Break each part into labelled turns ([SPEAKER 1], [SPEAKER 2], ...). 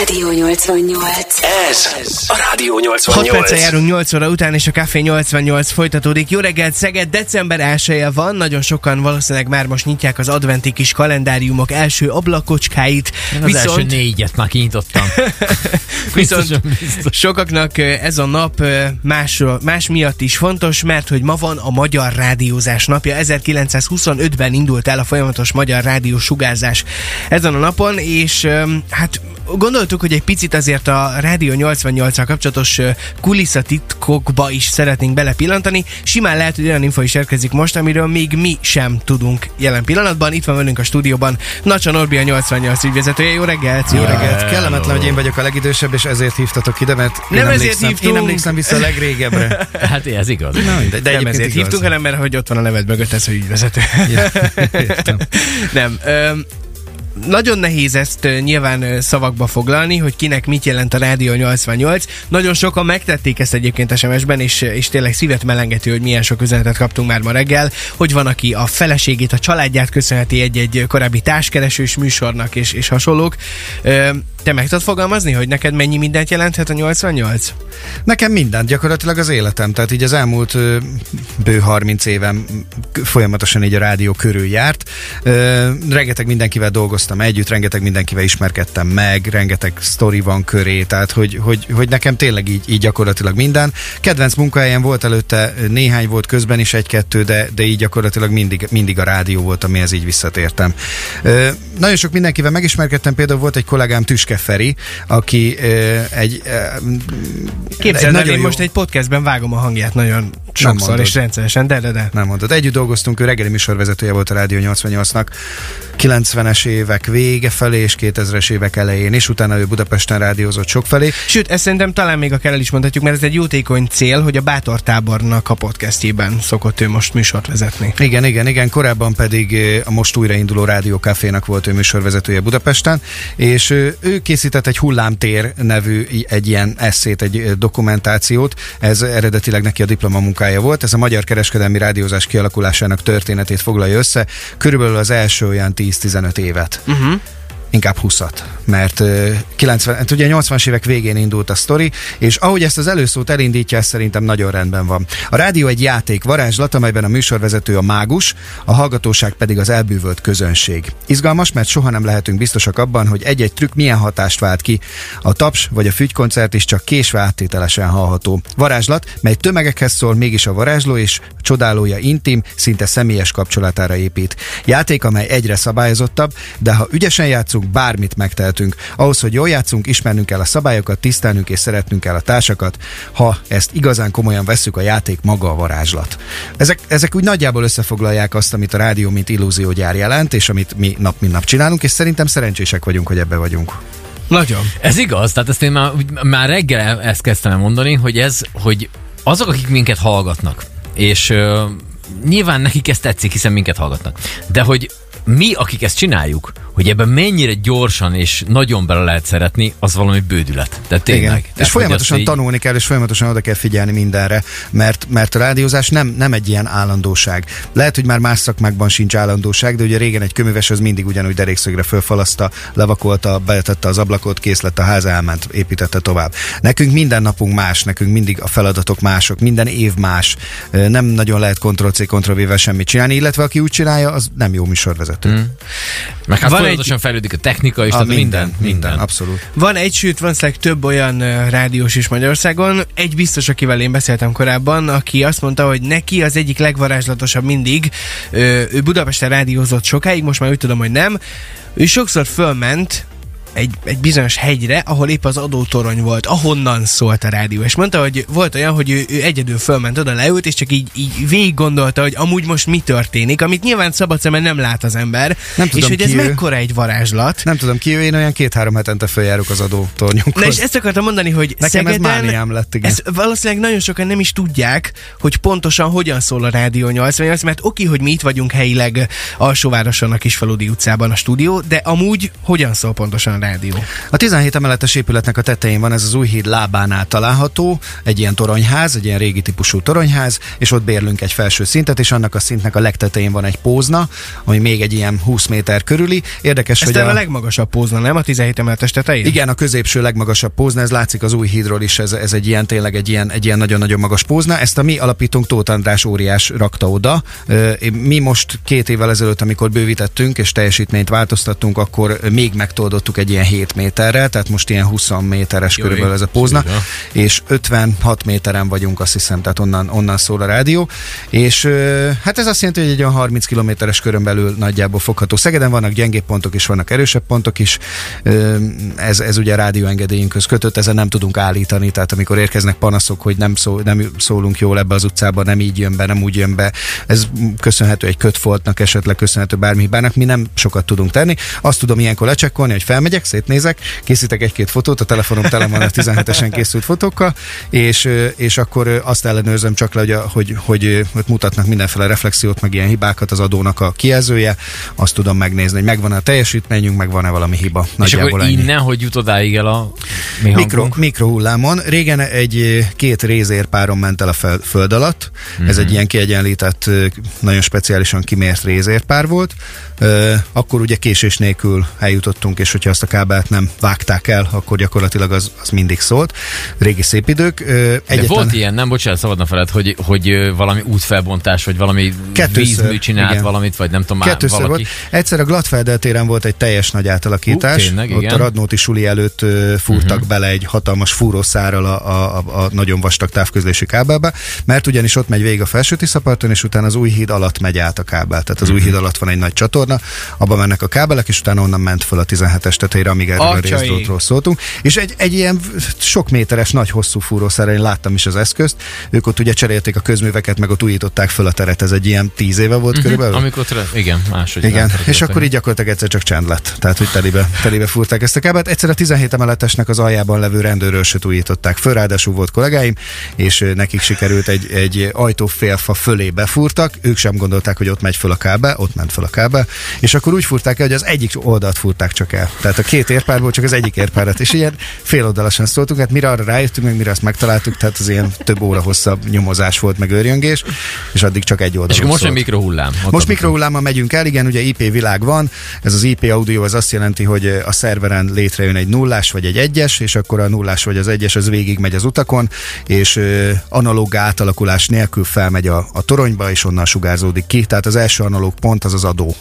[SPEAKER 1] Rádió 88.
[SPEAKER 2] Ez a Rádió
[SPEAKER 3] 6
[SPEAKER 2] 88.
[SPEAKER 3] perccel járunk 8 óra után, és a Café 88 folytatódik. Jó reggelt, Szeged, december 1 van, nagyon sokan valószínűleg már most nyitják az adventi kis kalendáriumok első ablakocskáit.
[SPEAKER 4] Én az első négyet már kinyitottam.
[SPEAKER 3] Viszont
[SPEAKER 4] biztos.
[SPEAKER 3] sokaknak ez a nap más, más miatt is fontos, mert hogy ma van a Magyar Rádiózás napja. 1925-ben indult el a folyamatos magyar rádió sugárzás ezen a napon, és hát gondoltuk, hogy egy picit azért a Rádió 88-al kapcsolatos kulisszatitkokba is szeretnénk belepillantani. Simán lehet, hogy olyan info is érkezik most, amiről még mi sem tudunk jelen pillanatban. Itt van velünk a stúdióban Nacsa Norbi a 88 ügyvezetője. Jó reggelt!
[SPEAKER 5] Jó reggelt! Kellemetlen, hogy én vagyok a legidősebb, és ezért hívtatok ide, mert én
[SPEAKER 3] Nem ezért
[SPEAKER 5] emlékszem,
[SPEAKER 3] hívtunk.
[SPEAKER 5] Én emlékszem vissza a legrégebbre.
[SPEAKER 4] Hát ez igaz.
[SPEAKER 5] Na, mindegy, de
[SPEAKER 3] nem
[SPEAKER 5] egyébként
[SPEAKER 3] ezért
[SPEAKER 5] igaz.
[SPEAKER 3] hívtunk, hanem mert hogy ott van a neved mögött ez, hogy ügyvezető.
[SPEAKER 5] Ja, értem.
[SPEAKER 3] nem. Ö, nagyon nehéz ezt nyilván szavakba foglalni, hogy kinek mit jelent a Rádió 88. Nagyon sokan megtették ezt egyébként SMS-ben, és, és tényleg szívet melengető, hogy milyen sok üzenetet kaptunk már ma reggel, hogy van, aki a feleségét, a családját köszönheti egy-egy korábbi társkeresős műsornak, és, és hasonlók. Te meg tudod fogalmazni, hogy neked mennyi mindent jelenthet a 88?
[SPEAKER 5] Nekem mindent, gyakorlatilag az életem. Tehát így az elmúlt bő 30 évem folyamatosan így a rádió körül járt. Rengeteg mindenkivel dolgoztam együtt, rengeteg mindenkivel ismerkedtem meg, rengeteg sztori van köré, tehát hogy, hogy, hogy nekem tényleg így, így gyakorlatilag minden. Kedvenc munkahelyem volt előtte, néhány volt közben is egy-kettő, de, de így gyakorlatilag mindig, mindig a rádió volt, amihez így visszatértem. Nagyon sok mindenkivel megismerkedtem, például volt egy kollégám Tüske Feri, aki egy,
[SPEAKER 3] Képzeld
[SPEAKER 5] egy
[SPEAKER 3] el, én
[SPEAKER 5] jó-
[SPEAKER 3] most egy podcastben vágom a hangját nagyon sokszor és rendszeresen, de, de, de.
[SPEAKER 5] Nem mondod. Együtt dolgoztunk, ő reggeli műsorvezetője volt a Rádió 88-nak 90-es évek vége felé és 2000-es évek elején, és utána ő Budapesten rádiózott sok felé.
[SPEAKER 3] Sőt, ezt szerintem talán még akár el is mondhatjuk, mert ez egy jótékony cél, hogy a Bátor tábornak a podcastjében szokott ő most műsort vezetni.
[SPEAKER 5] Igen, igen, igen, korábban pedig a most újrainduló Rádió Cafénak volt ő műsorvezetője Budapesten, és ö, ő készített egy hullámtér nevű egy ilyen eszét, egy dokumentációt, ez eredetileg neki a diplomamunkája volt, ez a magyar kereskedelmi rádiózás kialakulásának történetét foglalja össze, körülbelül az első olyan 10-15 évet.
[SPEAKER 3] Uh-huh.
[SPEAKER 5] Inkább 20-at, mert ö, 90, hát ugye 80-as évek végén indult a sztori, és ahogy ezt az előszót elindítja, ez szerintem nagyon rendben van. A rádió egy játék varázslat, amelyben a műsorvezető a mágus, a hallgatóság pedig az elbűvölt közönség. Izgalmas, mert soha nem lehetünk biztosak abban, hogy egy-egy trükk milyen hatást vált ki. A taps vagy a fügykoncert is csak késve áttételesen hallható. Varázslat, mely tömegekhez szól, mégis a varázsló és csodálója intim, szinte személyes kapcsolatára épít. Játék, amely egyre szabályozottabb, de ha ügyesen játszunk, bármit megtehetünk. Ahhoz, hogy jól játszunk, ismernünk kell a szabályokat, tisztelnünk és szeretnünk kell a társakat. Ha ezt igazán komolyan vesszük, a játék maga a varázslat. Ezek, ezek úgy nagyjából összefoglalják azt, amit a rádió, mint illúziógyár jelent, és amit mi nap mint nap csinálunk, és szerintem szerencsések vagyunk, hogy ebbe vagyunk.
[SPEAKER 3] Nagyon.
[SPEAKER 4] Ez igaz, tehát ezt én már, már reggel ezt kezdtem mondani, hogy ez, hogy azok, akik minket hallgatnak, és uh, nyilván nekik ez tetszik, hiszen minket hallgatnak, de hogy mi, akik ezt csináljuk, hogy ebben mennyire gyorsan és nagyon bele lehet szeretni, az valami bődület. Tehát tényleg.
[SPEAKER 5] Igen.
[SPEAKER 4] Tehát,
[SPEAKER 5] És folyamatosan
[SPEAKER 4] azt
[SPEAKER 5] tanulni kell, és folyamatosan oda kell figyelni mindenre, mert, mert a rádiózás nem, nem egy ilyen állandóság. Lehet, hogy már más szakmákban sincs állandóság, de ugye régen egy köműves az mindig ugyanúgy derékszögre fölfalaszta, levakolta, betette az ablakot, kész lett a ház, elment, építette tovább. Nekünk minden napunk más, nekünk mindig a feladatok mások, minden év más. Nem nagyon lehet Ctrl-C, Ctrl-V-vel semmit csinálni, illetve aki úgy csinálja, az nem jó műsorvezető.
[SPEAKER 4] Mm. Meg hát
[SPEAKER 3] Van
[SPEAKER 4] folyamatosan fejlődik a technika is,
[SPEAKER 5] A
[SPEAKER 4] tehát minden, minden.
[SPEAKER 5] abszolút.
[SPEAKER 3] Van egy, sőt, van több olyan rádiós is Magyarországon. Egy biztos, akivel én beszéltem korábban, aki azt mondta, hogy neki az egyik legvarázslatosabb mindig. Ő Budapesten rádiózott sokáig, most már úgy tudom, hogy nem. Ő sokszor fölment egy, egy bizonyos hegyre, ahol épp az adótorony volt, ahonnan szólt a rádió. És mondta, hogy volt olyan, hogy ő, ő egyedül fölment oda, leült, és csak így, így végig gondolta, hogy amúgy most mi történik, amit nyilván szabad szemben nem lát az ember.
[SPEAKER 5] Nem
[SPEAKER 3] és
[SPEAKER 5] tudom,
[SPEAKER 3] hogy ez
[SPEAKER 5] ő.
[SPEAKER 3] mekkora egy varázslat.
[SPEAKER 5] Nem tudom ki, ő, én olyan két-három hetente följárok az adótornyunkhoz.
[SPEAKER 3] Na és ezt akartam mondani, hogy
[SPEAKER 5] Nekem ez
[SPEAKER 3] Szegeden,
[SPEAKER 5] mániám lett, igen.
[SPEAKER 3] ezt valószínűleg nagyon sokan nem is tudják, hogy pontosan hogyan szól a Rádió 88, mert oké, hogy mi itt vagyunk helyileg alsóvároson a Kisfaludi utcában a stúdió, de amúgy hogyan szól pontosan rádió?
[SPEAKER 5] A 17 emeletes épületnek a tetején van, ez az új híd lábánál található, egy ilyen toronyház, egy ilyen régi típusú toronyház, és ott bérlünk egy felső szintet, és annak a szintnek a legtetején van egy pózna, ami még egy ilyen 20 méter körüli. Érdekes,
[SPEAKER 3] Ez
[SPEAKER 5] hogy
[SPEAKER 3] a...
[SPEAKER 5] a,
[SPEAKER 3] legmagasabb pózna, nem? A 17 emeletes tetején?
[SPEAKER 5] igen, a középső legmagasabb pózna, ez látszik az új hídról is, ez, ez egy ilyen tényleg egy ilyen, egy ilyen nagyon-nagyon magas pózna. Ezt a mi alapítónk Tóth András óriás rakta oda. Mi most két évvel ezelőtt, amikor bővítettünk és teljesítményt változtattunk, akkor még megtoldottuk egy ilyen 7 méterrel, tehát most ilyen 20 méteres
[SPEAKER 4] Jó,
[SPEAKER 5] körülbelül ez a pózna, és 56 méteren vagyunk, azt hiszem, tehát onnan, onnan szól a rádió. És hát ez azt jelenti, hogy egy olyan 30 kilométeres körön belül nagyjából fogható. Szegeden vannak gyengébb pontok is, vannak erősebb pontok is. Ez, ez ugye a rádióengedélyünkhöz kötött, ezen nem tudunk állítani, tehát amikor érkeznek panaszok, hogy nem, szó, nem szólunk jól ebbe az utcába, nem így jön be, nem úgy jön be, ez köszönhető egy kötfoltnak, esetleg köszönhető bármi hibának, mi nem sokat tudunk tenni. Azt tudom ilyenkor lecsekkolni, hogy felmegyek, szétnézek, készítek egy-két fotót, a telefonom tele van a 17-esen készült fotókkal, és, és akkor azt ellenőrzöm csak le, hogy, hogy, hogy, hogy mutatnak mindenféle reflexiót, meg ilyen hibákat az adónak a kijelzője, azt tudom megnézni, hogy megvan a teljesítményünk, meg van-e valami hiba.
[SPEAKER 4] És akkor
[SPEAKER 5] ennyi.
[SPEAKER 4] innen, hogy jut odáig el a mi
[SPEAKER 5] Mikro, mikrohullámon. Régen egy két rézérpáron ment el a fel, föld alatt. Mm-hmm. Ez egy ilyen kiegyenlített, nagyon speciálisan kimért rézérpár volt. Akkor ugye késés nélkül eljutottunk, és hogyha azt a kábelt nem vágták el, akkor gyakorlatilag az, az mindig szólt. Régi szép idők. Ö,
[SPEAKER 4] De volt ilyen, nem, bocsánat, szabadna feled, hogy, hogy valami útfelbontás, vagy valami
[SPEAKER 5] Kettőször,
[SPEAKER 4] vízmű csinált
[SPEAKER 5] igen.
[SPEAKER 4] valamit, vagy nem tudom már
[SPEAKER 5] Kettőször
[SPEAKER 4] valaki.
[SPEAKER 5] volt. Egyszer a Gladfelder téren volt egy teljes nagy átalakítás.
[SPEAKER 4] Ú, tényleg,
[SPEAKER 5] Ott
[SPEAKER 4] igen.
[SPEAKER 5] a Radnóti suli előtt uh, fúrtak
[SPEAKER 4] Mhm.
[SPEAKER 5] uh-huh. bele egy hatalmas fúrószárral a, a, a, a nagyon vastag távközlési kábelbe, mert ugyanis ott megy végig a felső Tiszaparton, és utána az új híd alatt megy át a kábel. Tehát az
[SPEAKER 4] Mhm.
[SPEAKER 5] új híd alatt van egy nagy csatorna, abban mennek a kábelek, és utána onnan ment föl a 17-es tetejére, amíg erről a részdrótról szóltunk. És egy, egy ilyen sok méteres, nagy hosszú fúrószárral, én láttam is az eszközt. Ők ott ugye cserélték a közműveket, meg ott újították föl a teret. Ez egy ilyen tíz éve volt uh-huh. körülbelül.
[SPEAKER 4] Amikor tre- igen, máshogy.
[SPEAKER 5] Igen, és
[SPEAKER 4] hogy
[SPEAKER 5] akkor így gyakorlatilag egyszer csak csend lett. Tehát, hogy telibe, telibe fúrták ezt a kábelt. Egyszer a 17 emeletesnek az aljában levő rendőrösöt újították föl, ráadásul volt kollégáim, és nekik sikerült egy, egy ajtófélfa fölé befúrtak, ők sem gondolták, hogy ott megy föl a kábel, ott ment föl a kábel, és akkor úgy fúrták el, hogy az egyik oldalt fúrták csak el. Tehát a két érpárból csak az egyik érpárat, és ilyen féloldalasan szóltunk, hát mire arra rájöttünk, meg mire azt megtaláltuk, tehát az ilyen több óra hosszabb nyomozás volt, meg őrjöngés, és addig csak egy oldalon
[SPEAKER 4] És most egy mikrohullám.
[SPEAKER 5] Most mikrohullámmal megyünk el, igen, ugye IP világ van, ez az IP audio az azt jelenti, hogy a szerveren létrejön egy nullás vagy egy egyes, és akkor a nullás vagy az egyes az végig megy az utakon, és analóg átalakulás nélkül felmegy a, a toronyba, és onnan sugárzódik ki. Tehát az első analóg pont az az adó.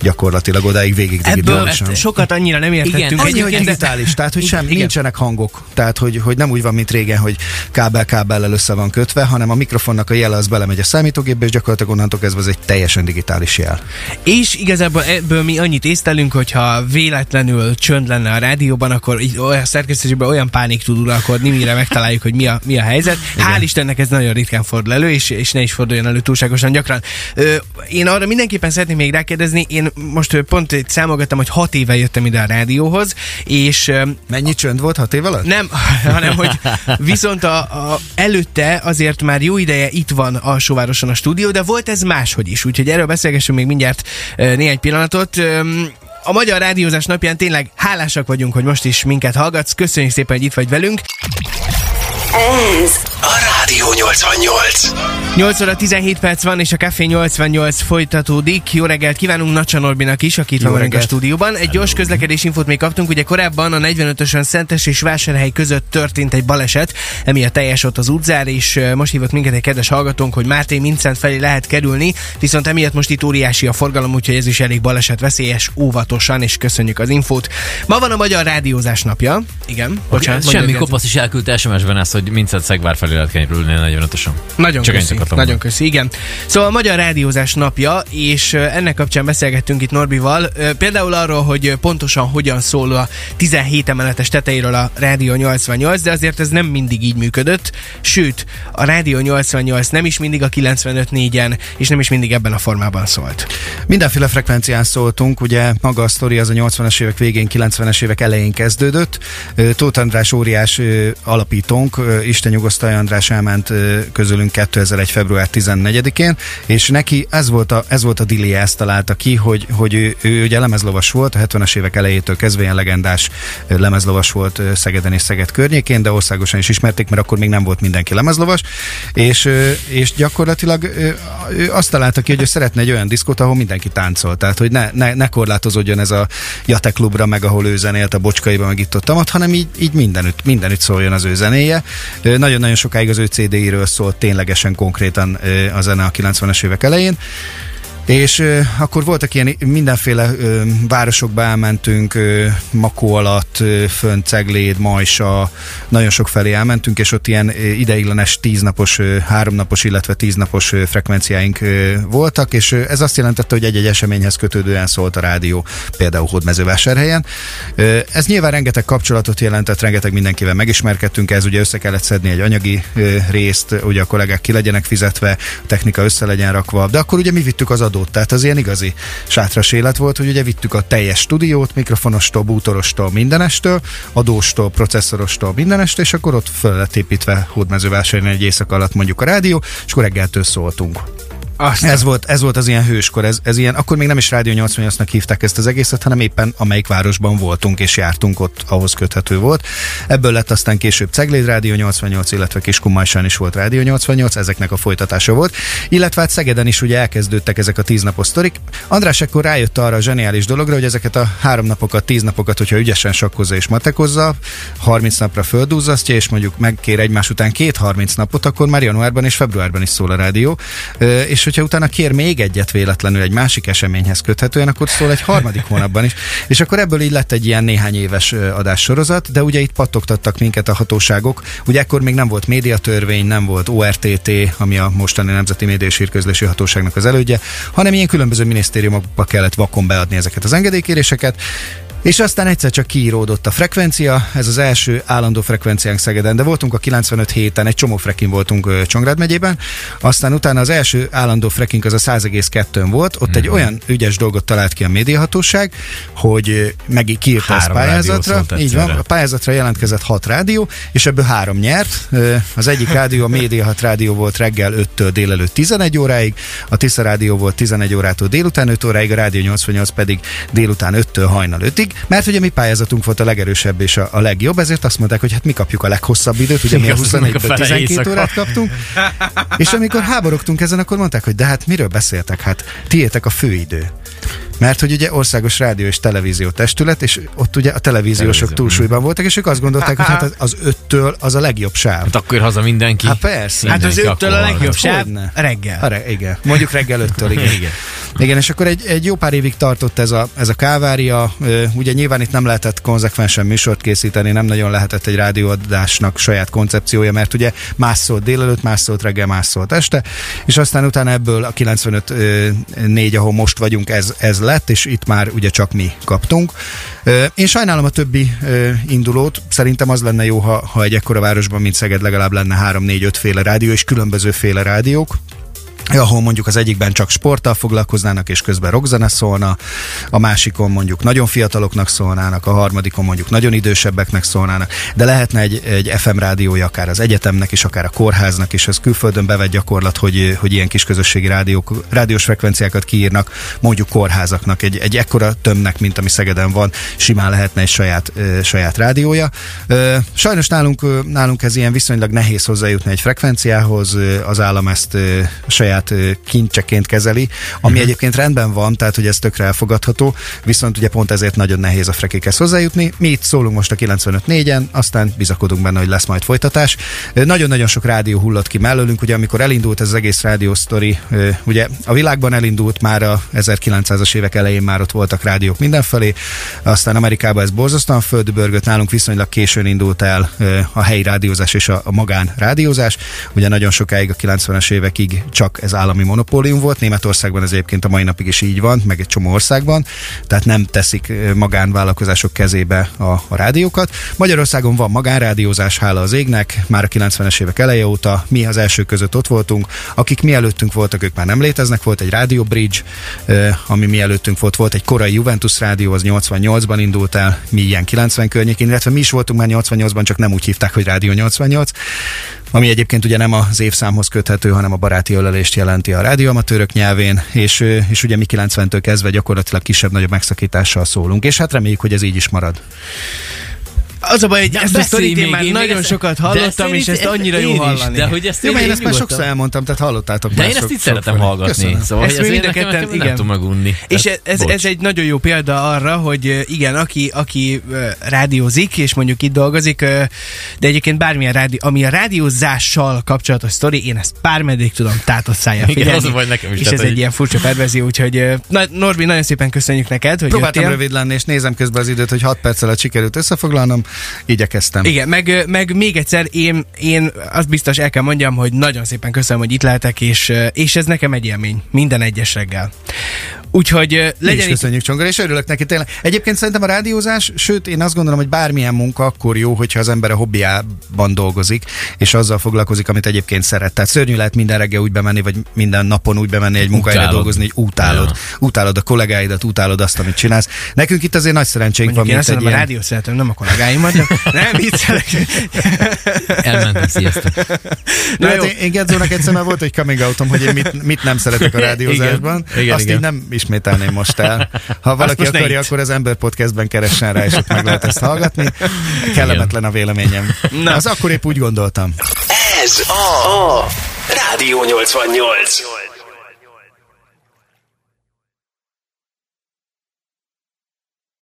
[SPEAKER 5] Gyakorlatilag odáig végig
[SPEAKER 3] Ebből sokat annyira nem értettünk.
[SPEAKER 4] Igen,
[SPEAKER 5] Annyi, hogy digitális, tehát hogy sem,
[SPEAKER 3] Igen.
[SPEAKER 5] nincsenek hangok. Tehát, hogy, hogy nem úgy van, mint régen, hogy kábel kábellel össze van kötve, hanem a mikrofonnak a jele az belemegy a számítógépbe, és gyakorlatilag onnantól kezdve ez egy teljesen digitális jel.
[SPEAKER 3] És igazából ebből mi annyit észlelünk, hogyha véletlenül csönd lenne a rádióban, akkor így olyan szerkesztésben olyan pánik tud uralkodni, mire megtaláljuk, hogy mi a, mi a helyzet. Hál' Istennek ez nagyon ritkán fordul elő, és, és ne is forduljon elő túlságosan gyakran. Ö, én arra mindenképpen szeretnék még rákérdezni, én most pont számolgattam, hogy hat éve jöttem ide a rádióhoz, és
[SPEAKER 5] Mennyi csönd volt hat év alatt?
[SPEAKER 3] nem, hanem hogy viszont a, a, előtte azért már jó ideje itt van alsóvároson a stúdió, de volt ez máshogy is, úgyhogy erről beszélgessünk még mindjárt néhány pillanatot. A Magyar Rádiózás napján tényleg hálásak vagyunk, hogy most is minket hallgatsz. Köszönjük szépen, hogy itt vagy velünk.
[SPEAKER 1] Ez
[SPEAKER 2] A Rádió 88.
[SPEAKER 3] 8 óra 17 perc van, és a Café 88 folytatódik. Jó reggelt kívánunk Nacsa Norbinak is, aki itt van a stúdióban. Egy gyors közlekedés infót még kaptunk, ugye korábban a 45-ösön Szentes és Vásárhely között történt egy baleset, emiatt teljes ott az útzár, és most hívott minket egy kedves hallgatónk, hogy Máté Mincent felé lehet kerülni, viszont emiatt most itt óriási a forgalom, úgyhogy ez is elég baleset veszélyes, óvatosan, és köszönjük az infót. Ma van a Magyar Rádiózás napja. Igen, bocsánat.
[SPEAKER 4] Semmi kopasz is elküldte SMS-ben ezt, hogy Mincet Szegvár felé lehet kerülni 45-ösen.
[SPEAKER 3] Nagyon
[SPEAKER 4] Csak
[SPEAKER 3] köszi, nagyon köszi, igen. Szóval a Magyar Rádiózás napja, és ennek kapcsán beszélgettünk itt Norbival, például arról, hogy pontosan hogyan szól a 17 emeletes tetejéről a Rádió 88, de azért ez nem mindig így működött, sőt, a Rádió 88 nem is mindig a 95.4-en, és nem is mindig ebben a formában szólt.
[SPEAKER 5] Mindenféle frekvencián szóltunk, ugye maga a sztori az a 80-as évek végén, 90-es évek elején kezdődött. Tóth András óriás alapítónk, Isten nyugosztalja András elment közülünk 2001. február 14-én, és neki ez volt a, ez volt a dilia, ezt találta ki, hogy, hogy ő, ő ugye lemezlovas volt, a 70-es évek elejétől kezdve ilyen legendás lemezlovas volt Szegeden és Szeged környékén, de országosan is ismerték, mert akkor még nem volt mindenki lemezlovas, és, és gyakorlatilag ő azt találta ki, hogy ő szeretne egy olyan diszkót, ahol mindenki táncol, tehát hogy ne, ne, ne korlátozódjon ez a Jate klubra, meg ahol ő zenélt a bocskaiban, meg itt ott hanem így, így mindenütt, mindenütt szóljon az ő zenéje. Nagyon-nagyon sokáig az ő CD-iről szólt ténylegesen konkrétan a zene a 90-es évek elején. És ö, akkor voltak ilyen mindenféle ö, városokba elmentünk, ö, Makó alatt, ö, fönn Cegléd, Majsa, nagyon sok felé elmentünk, és ott ilyen ideiglenes tíznapos, ö, háromnapos, illetve tíznapos ö, frekvenciáink ö, voltak, és ö, ez azt jelentette, hogy egy-egy eseményhez kötődően szólt a rádió, például Hódmezővásárhelyen. Ö, Ez nyilván rengeteg kapcsolatot jelentett, rengeteg mindenkivel megismerkedtünk, ez ugye össze kellett szedni egy anyagi ö, részt, ugye a kollégák ki legyenek fizetve, a technika össze legyen rakva, de akkor ugye mi vittük az adót, tehát az ilyen igazi sátras élet volt, hogy ugye vittük a teljes stúdiót, mikrofonostól, bútorostól, mindenestől, adóstól, processzorostól, mindenestől, és akkor ott föl lett építve Hódmezővásárhelyen egy éjszak alatt mondjuk a rádió, és akkor reggeltől szóltunk.
[SPEAKER 3] Azt
[SPEAKER 5] Ez volt, ez volt az ilyen hőskor, ez, ez ilyen, akkor még nem is Rádió 88-nak hívták ezt az egészet, hanem éppen amelyik városban voltunk és jártunk, ott ahhoz köthető volt. Ebből lett aztán később Cegléd Rádió 88, illetve Kiskunmajsán is volt Rádió 88, ezeknek a folytatása volt. Illetve hát Szegeden is ugye elkezdődtek ezek a tíznapos sztorik. András akkor rájött arra a zseniális dologra, hogy ezeket a három napokat, tíz napokat, hogyha ügyesen sakkozza és matekozza, 30 napra földúzzasztja, és mondjuk megkér egymás után két 30 napot, akkor már januárban és februárban is szól a rádió. És hogyha utána kér még egyet véletlenül egy másik eseményhez köthetően, akkor szól egy harmadik hónapban is. És akkor ebből így lett egy ilyen néhány éves adássorozat, de ugye itt pattogtattak minket a hatóságok. Ugye ekkor még nem volt médiatörvény, nem volt ORTT, ami a mostani Nemzeti Média és Hírközlési Hatóságnak az elődje, hanem ilyen különböző minisztériumokba kellett vakon beadni ezeket az engedélykéréseket. És aztán egyszer csak kiíródott a frekvencia, ez az első állandó frekvenciánk Szegeden, de voltunk a 95 héten, egy csomó frekin voltunk Csongrád megyében, aztán utána az első állandó frekink az a 100,2 volt, ott egy olyan ügyes dolgot talált ki a médiahatóság, hogy meg kiírta ezt pályázatra, így van, a pályázatra jelentkezett hat rádió, és ebből három nyert. Az egyik rádió, a Média 6 rádió volt reggel 5-től délelőtt 11 óráig, a Tisza rádió volt 11 órától délután 5 óráig, a Rádió 88 pedig délután 5-től hajnal 5-ig, mert ugye mi pályázatunk volt a legerősebb és a, a legjobb, ezért azt mondták, hogy hát mi kapjuk a leghosszabb időt, ugye mi a
[SPEAKER 4] Igen, azt mondjuk, a
[SPEAKER 5] 21-ből
[SPEAKER 4] fele
[SPEAKER 5] 12
[SPEAKER 4] éjszaka.
[SPEAKER 5] órát kaptunk, és amikor háborogtunk ezen, akkor mondták, hogy de hát miről beszéltek, hát tiétek a főidő. Mert hogy ugye országos rádió és televízió testület, és ott ugye a televíziósok
[SPEAKER 4] Televízió,
[SPEAKER 5] túlsúlyban voltak, és ők azt gondolták, hogy hát az- öttől az a legjobb sáv.
[SPEAKER 4] Hát akkor haza mindenki.
[SPEAKER 5] Hát persze.
[SPEAKER 3] Hát az
[SPEAKER 4] Mindenki
[SPEAKER 3] öttől a legjobb sáv reggel.
[SPEAKER 5] Arra, igen. Mondjuk reggel öttől, igen.
[SPEAKER 4] Igen.
[SPEAKER 5] Igen, és akkor egy, egy jó pár évig tartott ez a, ez a kávária. Ugye nyilván itt nem lehetett konzekvensen műsort készíteni, nem nagyon lehetett egy rádióadásnak saját koncepciója, mert ugye más szólt délelőtt, más szólt reggel, más szólt este, és aztán utána ebből a 95 ö, négy, ahol most vagyunk, ez, ez lett, és itt már ugye csak mi kaptunk. Én sajnálom a többi indulót, szerintem az lenne jó, ha, ha egy ekkora városban, mint Szeged legalább lenne 3-4-5 féle rádió, és különböző féle rádiók, ahol mondjuk az egyikben csak sporttal foglalkoznának, és közben rockzene szólna, a másikon mondjuk nagyon fiataloknak szólnának, a harmadikon mondjuk nagyon idősebbeknek szólnának, de lehetne egy, egy FM rádiója akár az egyetemnek is, akár a kórháznak is, ez külföldön bevett gyakorlat, hogy, hogy ilyen kis közösségi rádiók, rádiós frekvenciákat kiírnak, mondjuk kórházaknak, egy, egy ekkora tömnek, mint ami Szegeden van, simán lehetne egy saját, saját rádiója. Sajnos nálunk, nálunk ez ilyen viszonylag nehéz hozzájutni egy frekvenciához, az állam ezt ö, saját kincseként kezeli, ami uh-huh. egyébként rendben van, tehát hogy ez tökre elfogadható, viszont ugye pont ezért nagyon nehéz a frekikhez hozzájutni. Mi itt szólunk most a 95.4-en, aztán bizakodunk benne, hogy lesz majd folytatás. Nagyon-nagyon sok rádió hullott ki mellőlünk, ugye amikor elindult ez az egész rádió sztori, ö, ugye a világban elindult már a 1900-as évek elején már ott voltak rádiók mindenfelé, aztán Amerikában ez borzasztóan földbörgött, nálunk viszonylag későn indult el a helyi rádiózás és a, a magán rádiózás. Ugye nagyon sokáig a 90-es évekig csak ez állami monopólium volt. Németországban ez egyébként a mai napig is így van, meg egy csomó országban, tehát nem teszik magánvállalkozások kezébe a, a rádiókat. Magyarországon van magánrádiózás, hála az égnek, már a 90-es évek eleje óta mi az első között ott voltunk, akik mi előttünk voltak, ők már nem léteznek, volt egy Radio Bridge, ami mi előttünk volt, volt egy korai Juventus rádió, az 88-ban indult el, mi ilyen 90 környékén, illetve mi is voltunk már 88-ban, csak nem úgy hívták, hogy Rádió 88, ami egyébként ugye nem az évszámhoz köthető, hanem a baráti ölelést jelenti a rádióamatőrök nyelvén, és, és ugye mi 90-től kezdve gyakorlatilag kisebb-nagyobb megszakítással szólunk, és hát reméljük, hogy ez így is marad.
[SPEAKER 3] Az a baj, hogy ezt a sztorit én már nagyon ezt, sokat hallottam, és ezt annyira jó hallani.
[SPEAKER 5] de hogy ezt én, én, én ezt már sokszor elmondtam, tehát hallottátok
[SPEAKER 4] De én ezt itt szeretem hallgatni. Szóval
[SPEAKER 3] ezt mi mind a ketten, igen.
[SPEAKER 4] Nem tudom megunni.
[SPEAKER 3] És ez, ez egy nagyon jó példa arra, hogy igen, aki, aki rádiózik, és mondjuk itt dolgozik, de egyébként bármilyen rádió, ami a rádiózással kapcsolatos sztori, én ezt bármeddig tudom tátott szájjal figyelni. Igen, az vagy nekem is. És ez egy ilyen furcsa perverzió, úgyhogy Norbi, nagyon szépen köszönjük neked, hogy
[SPEAKER 5] Próbáltam rövid lenni, és nézem közben az időt, hogy 6 perc alatt sikerült összefoglalnom igyekeztem.
[SPEAKER 3] Igen, meg, meg még egyszer én, én azt biztos el kell mondjam, hogy nagyon szépen köszönöm, hogy itt lehetek, és, és ez nekem egy élmény, minden egyes reggel. Úgyhogy legyen
[SPEAKER 5] is köszönjük, Csongor, és örülök neki tényleg. Egyébként szerintem a rádiózás, sőt, én azt gondolom, hogy bármilyen munka akkor jó, hogyha az ember a hobbiában dolgozik, és azzal foglalkozik, amit egyébként szeret. Tehát szörnyű lehet minden reggel úgy bemenni, vagy minden napon úgy bemenni egy munkahelyre dolgozni, hogy utálod. Ja. Utálod a kollégáidat, utálod azt, amit csinálsz. Nekünk itt azért nagy szerencsénk
[SPEAKER 3] Mondjuk
[SPEAKER 5] van.
[SPEAKER 3] Én azt mondom, a rádió szeretem, nem a kollégáimat, de nem viccelek.
[SPEAKER 4] Elmentem, sziasztok.
[SPEAKER 5] Na, hát én, én Gedzónak egyszer már volt egy coming outom, hogy én mit, mit nem szeretek a rádiózásban. Igen, igen, azt igen. így nem ismételném most el. Ha valaki akarja, akkor az Ember Podcastben keressen rá, és ott meg lehet ezt hallgatni. Kellemetlen a véleményem. Na. Az akkor épp úgy gondoltam.
[SPEAKER 2] Ez a, a Rádió 88.